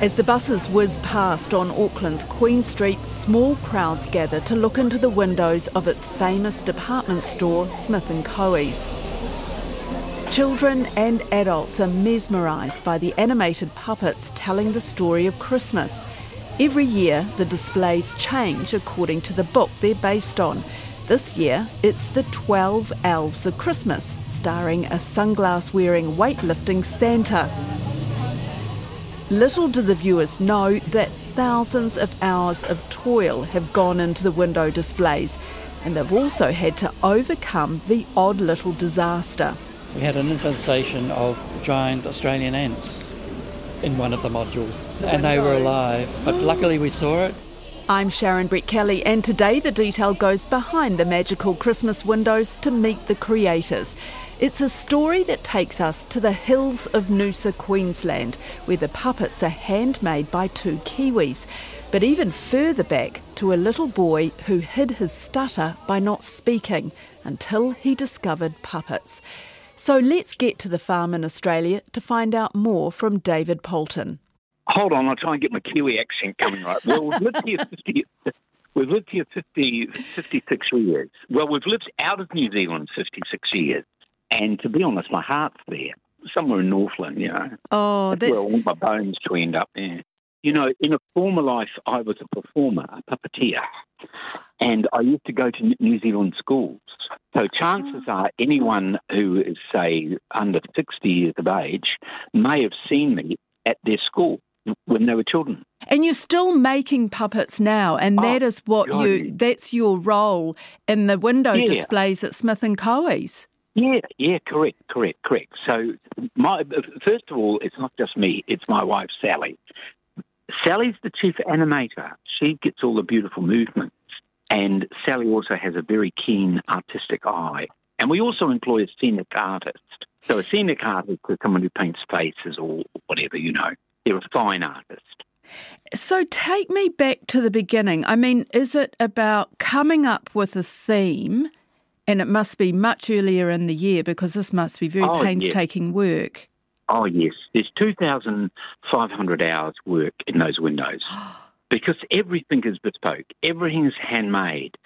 As the buses whiz past on Auckland's Queen Street, small crowds gather to look into the windows of its famous department store, Smith & Caughey's. Children and adults are mesmerised by the animated puppets telling the story of Christmas. Every year, the displays change according to the book they're based on. This year, it's The 12 Elves of Christmas, starring a sunglass wearing weightlifting Santa. Little do the viewers know that thousands of hours of toil have gone into the window displays, and they've also had to overcome the odd little disaster. We had an infestation of giant Australian ants in one of the modules, and they were alive. But luckily, we saw it I'm Sharon Brettkelly, and today the detail goes behind the magical Christmas windows to meet the creators. It's a story that takes us to the hills of Noosa, Queensland, where the puppets are handmade by two Kiwis. But even further back to a little boy who hid his stutter by not speaking until he discovered puppets. So let's get to the farm in Australia to find out more from David Poulton. Hold on, I'll try and get my Kiwi accent coming right. Well, we've lived here 50, we've lived here 50, 56 years. Well, we've lived out of New Zealand 56 years. And to be honest, my heart's there, somewhere in Northland, you know. Oh, that's... that's where I want my bones to end up there. You know, in a former life, I was a performer, a puppeteer, and I used to go to New Zealand schools. So chances oh. are anyone who is, say, under 60 years of age may have seen me at their school when they were children. And you're still making puppets now, and oh, that is what God. you that's your role in the window yeah. displays at Smith and Caughey's. Yeah, yeah, correct, correct, correct. So, my first of all, it's not just me; it's my wife Sally. Sally's the chief animator. She gets all the beautiful movements, and Sally also has a very keen artistic eye. And we also employ a scenic artist. So, a scenic artist is someone who paints faces or whatever, you know. They're a fine artist. So take me back to the beginning. I mean, is it about coming up with a theme? And it must be much earlier in the year because this must be very oh, painstaking yes. work. Oh, yes. There's 2,500 hours work in those windows because everything is bespoke, everything is handmade.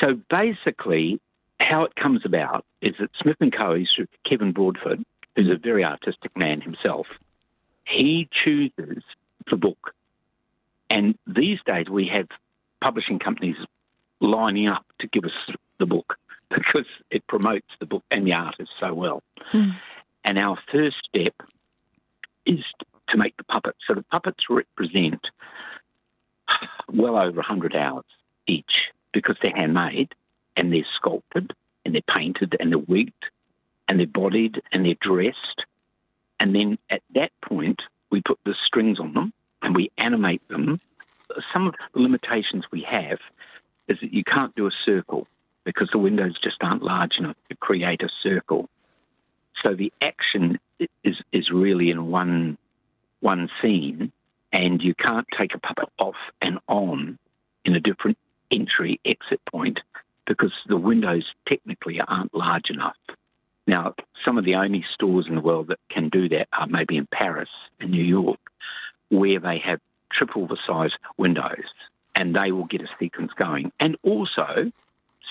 So basically, how it comes about is that Smith & Caughey. Kevin Broadfoot, who's a very artistic man himself, he chooses the book. And these days we have publishing companies lining up to give us the book because it promotes the book and the artist so well. Mm. And our first step is to make the puppets. So the puppets represent well over 100 hours each because they're handmade and they're sculpted and they're painted and they're wigged and they're bodied and they're dressed and then at that point, we put the strings on them and we animate them. Some of the limitations we have is that you can't do a circle because the windows just aren't large enough to create a circle. So the action is is really in one one scene, and you can't take a puppet off and on in a different entry exit point because the windows technically aren't large enough. Now, some of the only stores in the world that can do that are maybe in Paris and New York, where they have triple the size windows and they will get a sequence going. And also,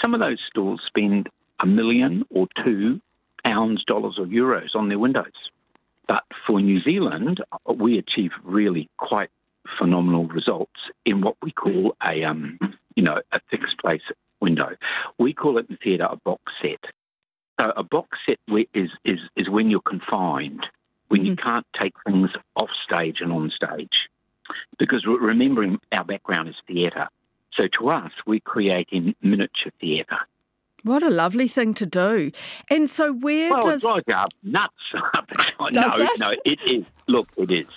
some of those stores spend a million or two pounds, dollars, or euros on their windows. But for New Zealand, we achieve really quite phenomenal results in what we call a, um, you know, a fixed place window. We call it in theatre a box set. So a box set is, is, is when you're confined, when mm-hmm. you can't take things off stage and on stage. Because remembering our background is theatre. So to us, we're creating miniature theatre. What a lovely thing to do. And so where well, does... Well, it drives you nuts. no, it? no, it is. Look, it is.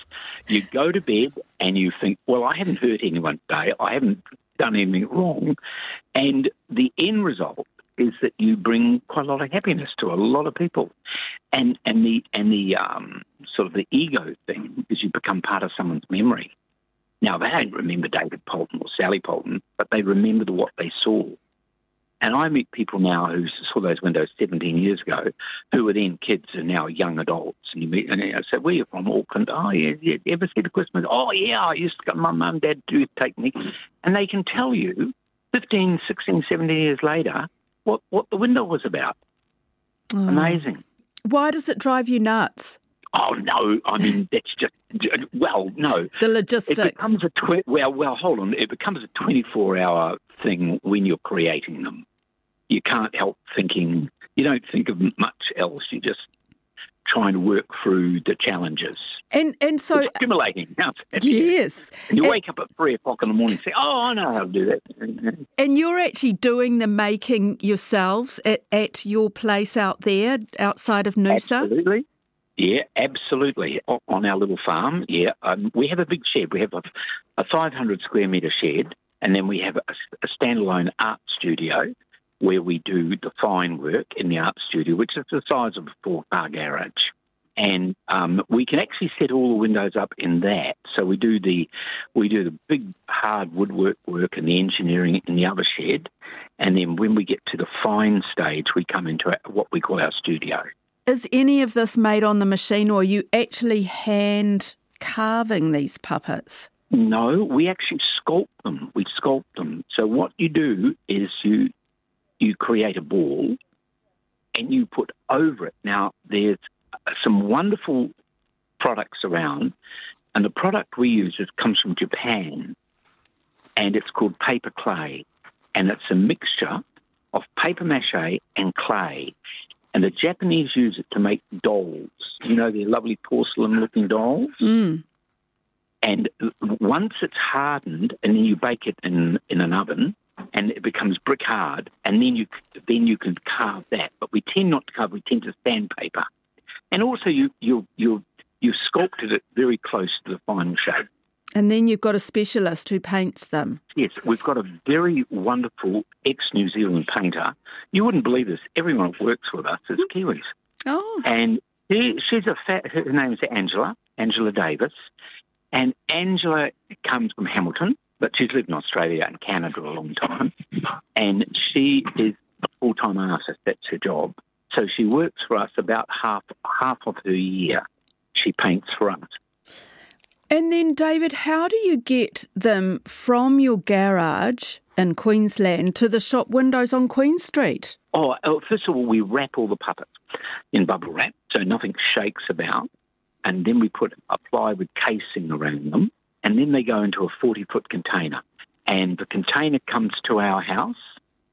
You go to bed and you think, well, I haven't hurt anyone today. I haven't done anything wrong. And the end result is that you bring quite a lot of happiness to a lot of people, and and the and the um, sort of the ego thing is you become part of someone's memory. Now they don't remember David Poulton or Sally Poulton, but they remember what they saw. And I meet people now who saw those windows 17 years ago, who were then kids and now young adults. And you meet, and I said, "Where are you from? Auckland? Oh, yeah, yeah. Ever see the Christmas? Oh, yeah. I used to go. My mum, dad do take me, and they can tell you 15, 16, 17 years later what what the window was about. Oh. Amazing. Why does it drive you nuts? Oh no! I mean, that's just well, no. The logistics. It becomes a twi- well, well. Hold on. It becomes a twenty-four hour thing when you're creating them. You can't help thinking. You don't think of much else. You just trying to work through the challenges. and and so it's stimulating. Yes, And you and- wake up at three o'clock in the morning and say, "Oh, I know how to do that." and you're actually doing the making yourselves at, at your place out there outside of Noosa. Absolutely. Yeah, absolutely. On our little farm, yeah. Um, we have a big shed. We have a, a 500 square metre shed, and then we have a, a standalone art studio where we do the fine work in the art studio, which is the size of a four car garage. And um, we can actually set all the windows up in that. So we do the we do the big hard woodwork work and the engineering in the other shed, and then when we get to the fine stage, we come into what we call our studio. Is any of this made on the machine, or are you actually hand carving these puppets? No, we actually sculpt them. We sculpt them. So what you do is you you create a ball and you put over it. Now there's some wonderful products around, and the product we use comes from Japan, and it's called paper clay, and it's a mixture of paper mache and clay. And the Japanese use it to make dolls. You know, they're lovely porcelain-looking dolls. Mm. And once it's hardened, and then you bake it in, in an oven, and it becomes brick hard, and then you then you can carve that. But we tend not to carve; we tend to sandpaper, and also you you you you sculpted it very close to the final shape. And then you've got a specialist who paints them. Yes, we've got a very wonderful ex-New Zealand painter. You wouldn't believe this. Everyone works with us is hmm. Kiwis. Oh, And she, she's a fa- her name is Angela, Angela Davis. And Angela comes from Hamilton, but she's lived in Australia and Canada a long time. And she is a full time artist. That's her job. So she works for us about half half of her year. She paints for us. And then, David, how do you get them from your garage in Queensland to the shop windows on Queen Street? Oh, first of all, we wrap all the puppets in bubble wrap so nothing shakes about. And then we put a plywood casing around them. And then they go into a 40 foot container. And the container comes to our house.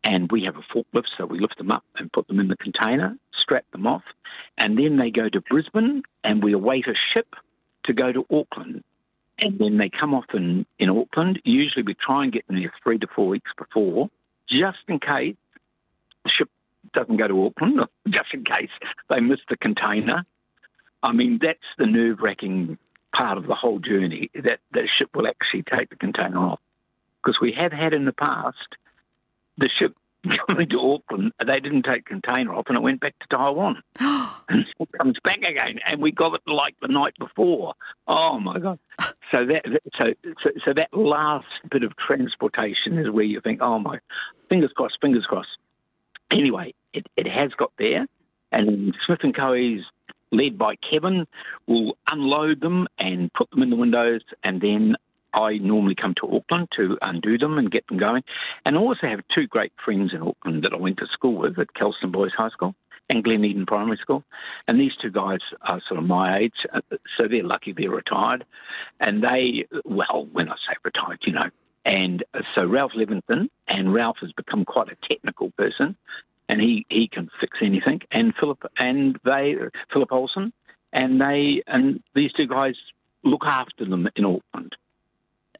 And we have a forklift, so we lift them up and put them in the container, strap them off. And then they go to Brisbane and we await a ship to go to Auckland. And then they come off in, in Auckland. Usually we try and get them there three to four weeks before, just in case the ship doesn't go to Auckland, just in case they miss the container. I mean, that's the nerve wracking part of the whole journey that the ship will actually take the container off. Because we have had in the past the ship coming to Auckland, they didn't take container off and it went back to Taiwan. and it comes back again, and we got it like the night before. Oh my god! So that so so, so that last bit of transportation is where you think, oh my, fingers crossed, fingers crossed. Anyway, it, it has got there, and Smith and Caughey's led by Kevin will unload them and put them in the windows, and then I normally come to Auckland to undo them and get them going. And I also have two great friends in Auckland that I went to school with at Kelston Boys High School and Glen Eden Primary School. And these two guys are sort of my age, uh, so they're lucky they're retired. And they, well, when I say retired, you know. And so Ralph Levinson, and Ralph has become quite a technical person, and he, he can fix anything. And Philip and they, Philip Olsen, and they and these two guys look after them in Auckland.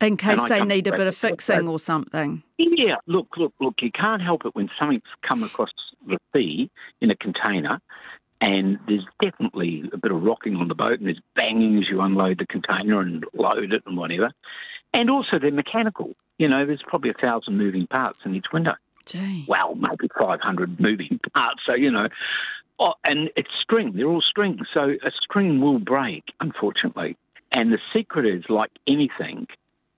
In case they need a bit of fixing or something. Yeah, look, look, look. You can't help it when something's come across the sea in a container, and there's definitely a bit of rocking on the boat, and there's banging as you unload the container and load it and whatever. And also, they're mechanical. You know, there's probably a thousand moving parts in each window. Gee. Well, maybe 500 moving parts. So, you know, oh, and it's string. They're all string. So a string will break, unfortunately. And the secret is like anything,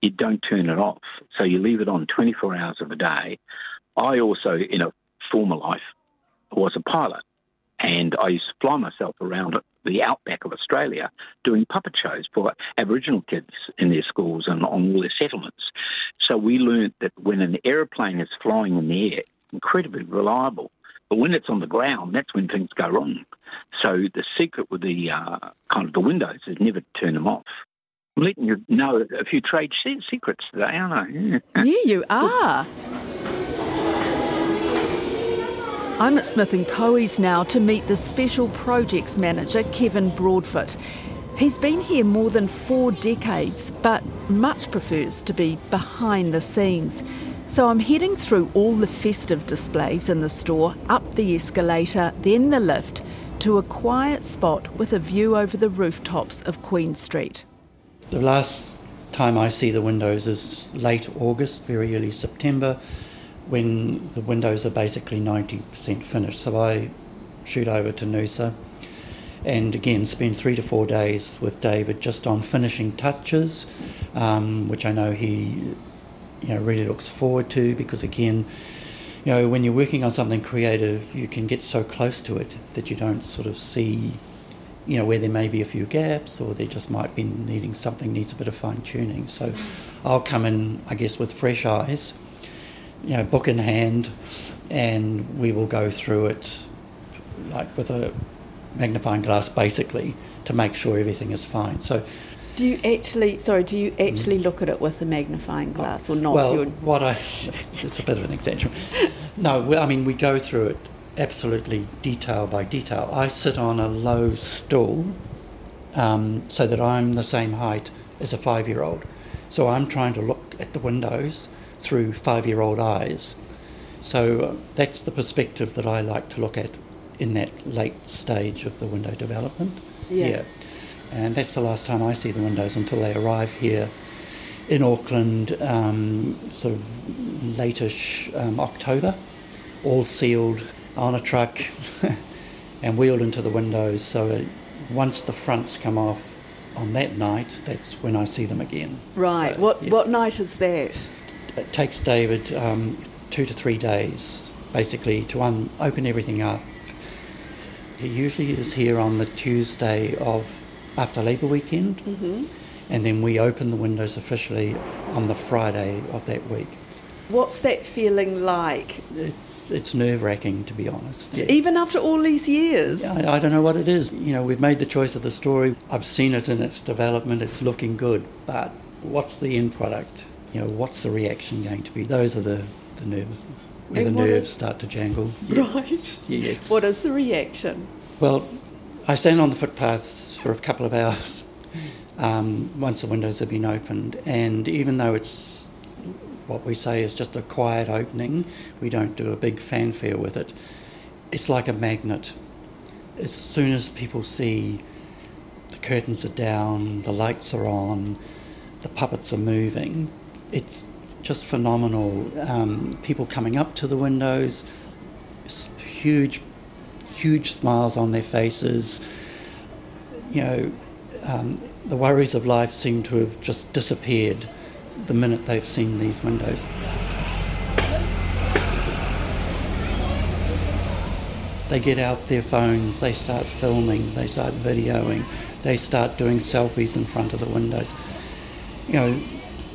you don't turn it off. So you leave it on 24 hours of a day. I also, in a former life, was a pilot, and I used to fly myself around the outback of Australia doing puppet shows for Aboriginal kids in their schools and on all their settlements. So we learned that when an aeroplane is flying in the air, incredibly reliable. But when it's on the ground, that's when things go wrong. So the secret with the uh, kind of the windows is never turn them off. I'm letting you know a few trade secrets today, aren't I? Yeah, you are. I'm at Smith & Caughey's now to meet the Special Projects Manager, Kevin Broadfoot. He's been here more than four decades, but much prefers to be behind the scenes. So I'm heading through all the festive displays in the store, up the escalator, then the lift, to a quiet spot with a view over the rooftops of Queen Street. The last time I see the windows is late August, very early September when the windows are basically 90% finished. So I shoot over to Noosa and again spend three to four days with David just on finishing touches, um, which I know he you know really looks forward to because again, you know when you're working on something creative, you can get so close to it that you don't sort of see you know where there may be a few gaps or there just might be needing something needs a bit of fine tuning. So I'll come in, I guess, with fresh eyes you know, book in hand, and we will go through it like with a magnifying glass basically to make sure everything is fine. So do you actually sorry, do you actually look at it with a magnifying glass or not? Well, You're... what I it's a bit of an exaggeration. No, I mean we go through it absolutely detail by detail. I sit on a low stool um, so that I'm the same height as a five year old. So I'm trying to look at the windows through five year old eyes. So uh, that's the perspective that I like to look at in that late stage of the window development. Yeah. yeah. And that's the last time I see the windows until they arrive here in Auckland, um, sort of latish um, October, all sealed on a truck and wheeled into the windows. So uh, once the fronts come off on that night, that's when I see them again. Right. So, what yeah. what night is that? it takes David um, two to three days basically to un- open everything up. He usually is here on the Tuesday of after Labour weekend, mm-hmm. and then we open the windows officially on the Friday of that week. What's that feeling like? It's it's nerve wracking to be honest. Yeah. Even after all these years. Yeah, I, I, don't know what it is. You know, we've made the choice of the story. I've seen it in its development. It's looking good, but what's the end product? you know, what's the reaction going to be? Those are the, the nerves, where and the nerves is, start to jangle. Yeah. Right. Yeah. What is the reaction? Well, I stand on the footpaths for a couple of hours um, once the windows have been opened, and even though it's what we say is just a quiet opening, we don't do a big fanfare with it. It's like a magnet. As soon as people see the curtains are down, the lights are on, the puppets are moving, it's just phenomenal. Um, people coming up to the windows, huge, huge smiles on their faces. You know, um, the worries of life seem to have just disappeared the minute they've seen these windows. They get out their phones, they start filming, they start videoing, they start doing selfies in front of the windows. You know,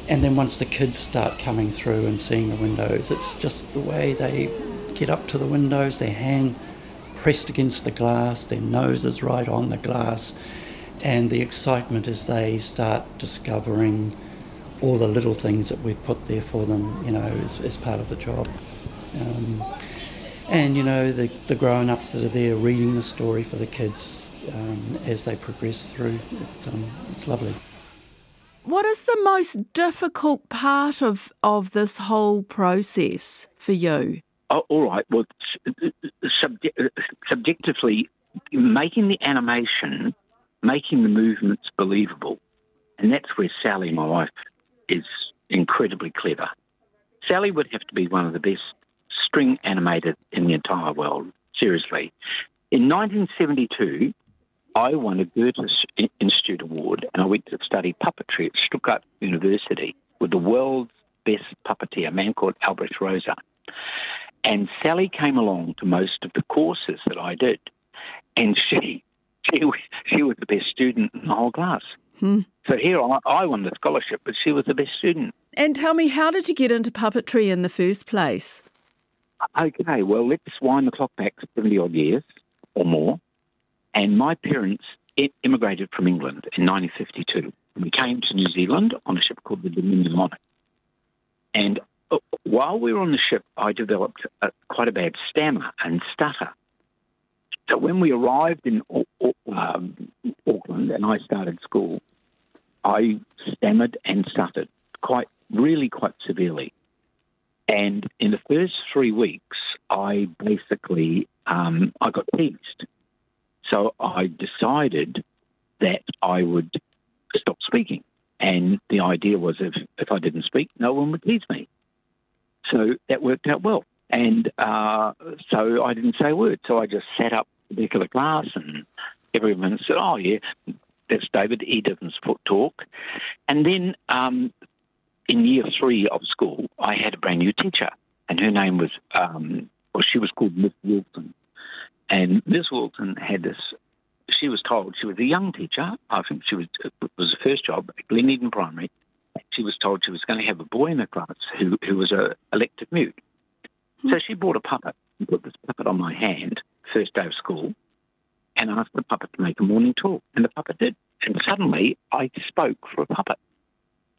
and then once the kids start coming through and seeing the windows, it's just the way they get up to the windows, their hand pressed against the glass, their nose is right on the glass, and the excitement as they start discovering all the little things that we've put there for them, you know, as, as part of the job. Um, and, you know, the, the grown ups that are there reading the story for the kids um, as they progress through, it's, um, it's lovely. What is the most difficult part of, of this whole process for you? Oh, all right. Well, subject, subjectively, making the animation, making the movements believable. And that's where Sally, my wife, is incredibly clever. Sally would have to be one of the best string animators in the entire world, seriously. In 1972, I won a Goethe Institute Award and I went to study puppetry at Stuttgart University with the world's best puppeteer, a man called Albrecht Roser. And Sally came along to most of the courses that I did, and she she she was the best student in the whole class. Hmm. So here I, I won the scholarship, but she was the best student. And tell me, how did you get into puppetry in the first place? Okay, well, let's wind the clock back 70 odd years or more. And my parents immigrated from England in 1952. We came to New Zealand on a ship called the Dominion Monarch. And uh, while we were on the ship, I developed a, quite a bad stammer and stutter. So when we arrived in um, Auckland and I started school, I stammered and stuttered quite, really quite severely. And in the first three weeks, I basically um, I got teased. So I decided that I would stop speaking. And the idea was if, if I didn't speak, no one would tease me. So that worked out well. And uh, so I didn't say a word. So I just sat up the back of the class and everyone said, oh, yeah, that's David. He doesn't talk. And then um, in year three of school, I had a brand new teacher, and her name was, um, well, she was called Miss Wilson. And Miss Wilson had this. She was told she was a young teacher. I think she was it was her first job at Glen Eden Primary. She was told she was going to have a boy in the class who who was a elected mute. So she bought a puppet and put this puppet on my hand first day of school, and asked the puppet to make a morning talk, and the puppet did. Suddenly, I spoke for a puppet.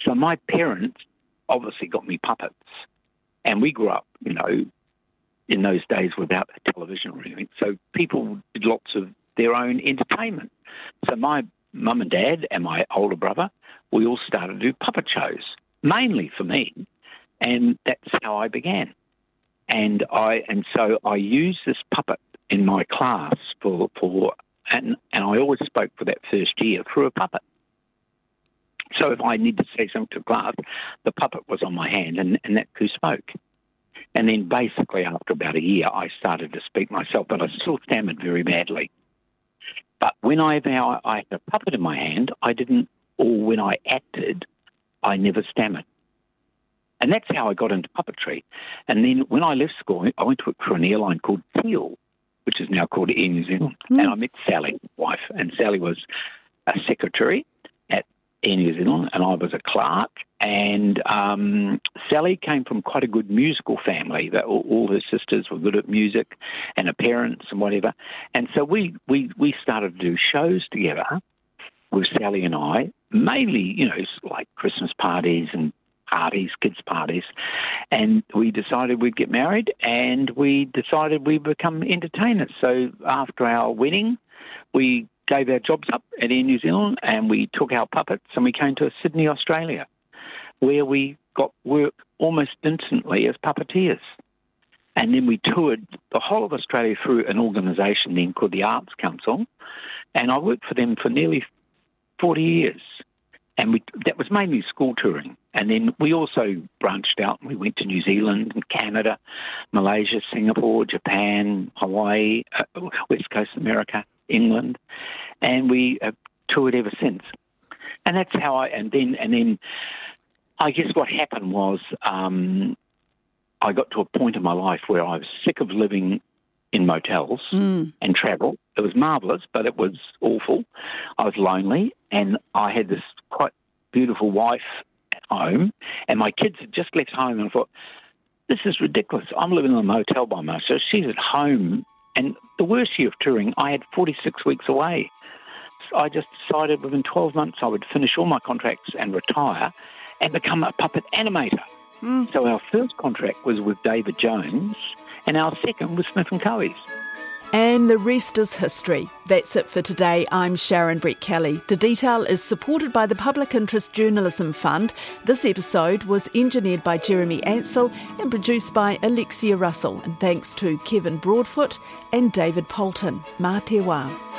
So my parents obviously got me puppets, and we grew up, you know, in those days without television or anything. So people did lots of their own entertainment. So my mum and dad and my older brother, we all started to do puppet shows, mainly for me, and that's how I began. And I and so I used this puppet in my class for, for and, and I always spoke for that first year through a puppet. So if I needed to say something to class, the puppet was on my hand and, and that's who spoke. And then basically after about a year, I started to speak myself, but I still stammered very badly. But when I, I had a puppet in my hand, I didn't, or when I acted, I never stammered. And that's how I got into puppetry. And then when I left school, I went to work for an airline called Teal, which is now called Air New Zealand. Mm. And I met Sally, wife, and Sally was a secretary at Air New Zealand, and I was a clerk. And um, Sally came from quite a good musical family. That all, all, her sisters were good at music, and her parents and whatever. And so we we we started to do shows together with Sally and I, mainly you know like Christmas parties and parties, kids' parties, and we decided we'd get married, and we decided we'd become entertainers. So after our wedding, we gave our jobs up at Air New Zealand, and we took our puppets, and we came to Sydney, Australia, where we got work almost instantly as puppeteers. And then we toured the whole of Australia through an organisation then called the Arts Council, and I worked for them for nearly 40 years and we, that was mainly school touring. And then we also branched out and we went to New Zealand and Canada, Malaysia, Singapore, Japan, Hawaii, uh, West Coast America, England, and we have toured ever since. And that's how I. And then and then, I guess what happened was um, I got to a point in my life where I was sick of living in motels mm. and travel. It was marvellous, but it was awful. I was lonely, and I had this quite beautiful wife at home, and my kids had just left home, and I thought, this is ridiculous. I'm living in a motel by myself. She's at home, and the worst year of touring, I had 46 weeks away. So I just decided within 12 months I would finish all my contracts and retire and become a puppet animator. Mm. So our first contract was with David Jones, and our second was Smith and Caughey's. And the rest is history. That's it for today. I'm Sharon Brettkelly. The detail is supported by the Public Interest Journalism Fund. This episode was engineered by Jeremy Ansell and produced by Alexia Russell. And thanks to Kevin Broadfoot and David Poulton. Mā te wā.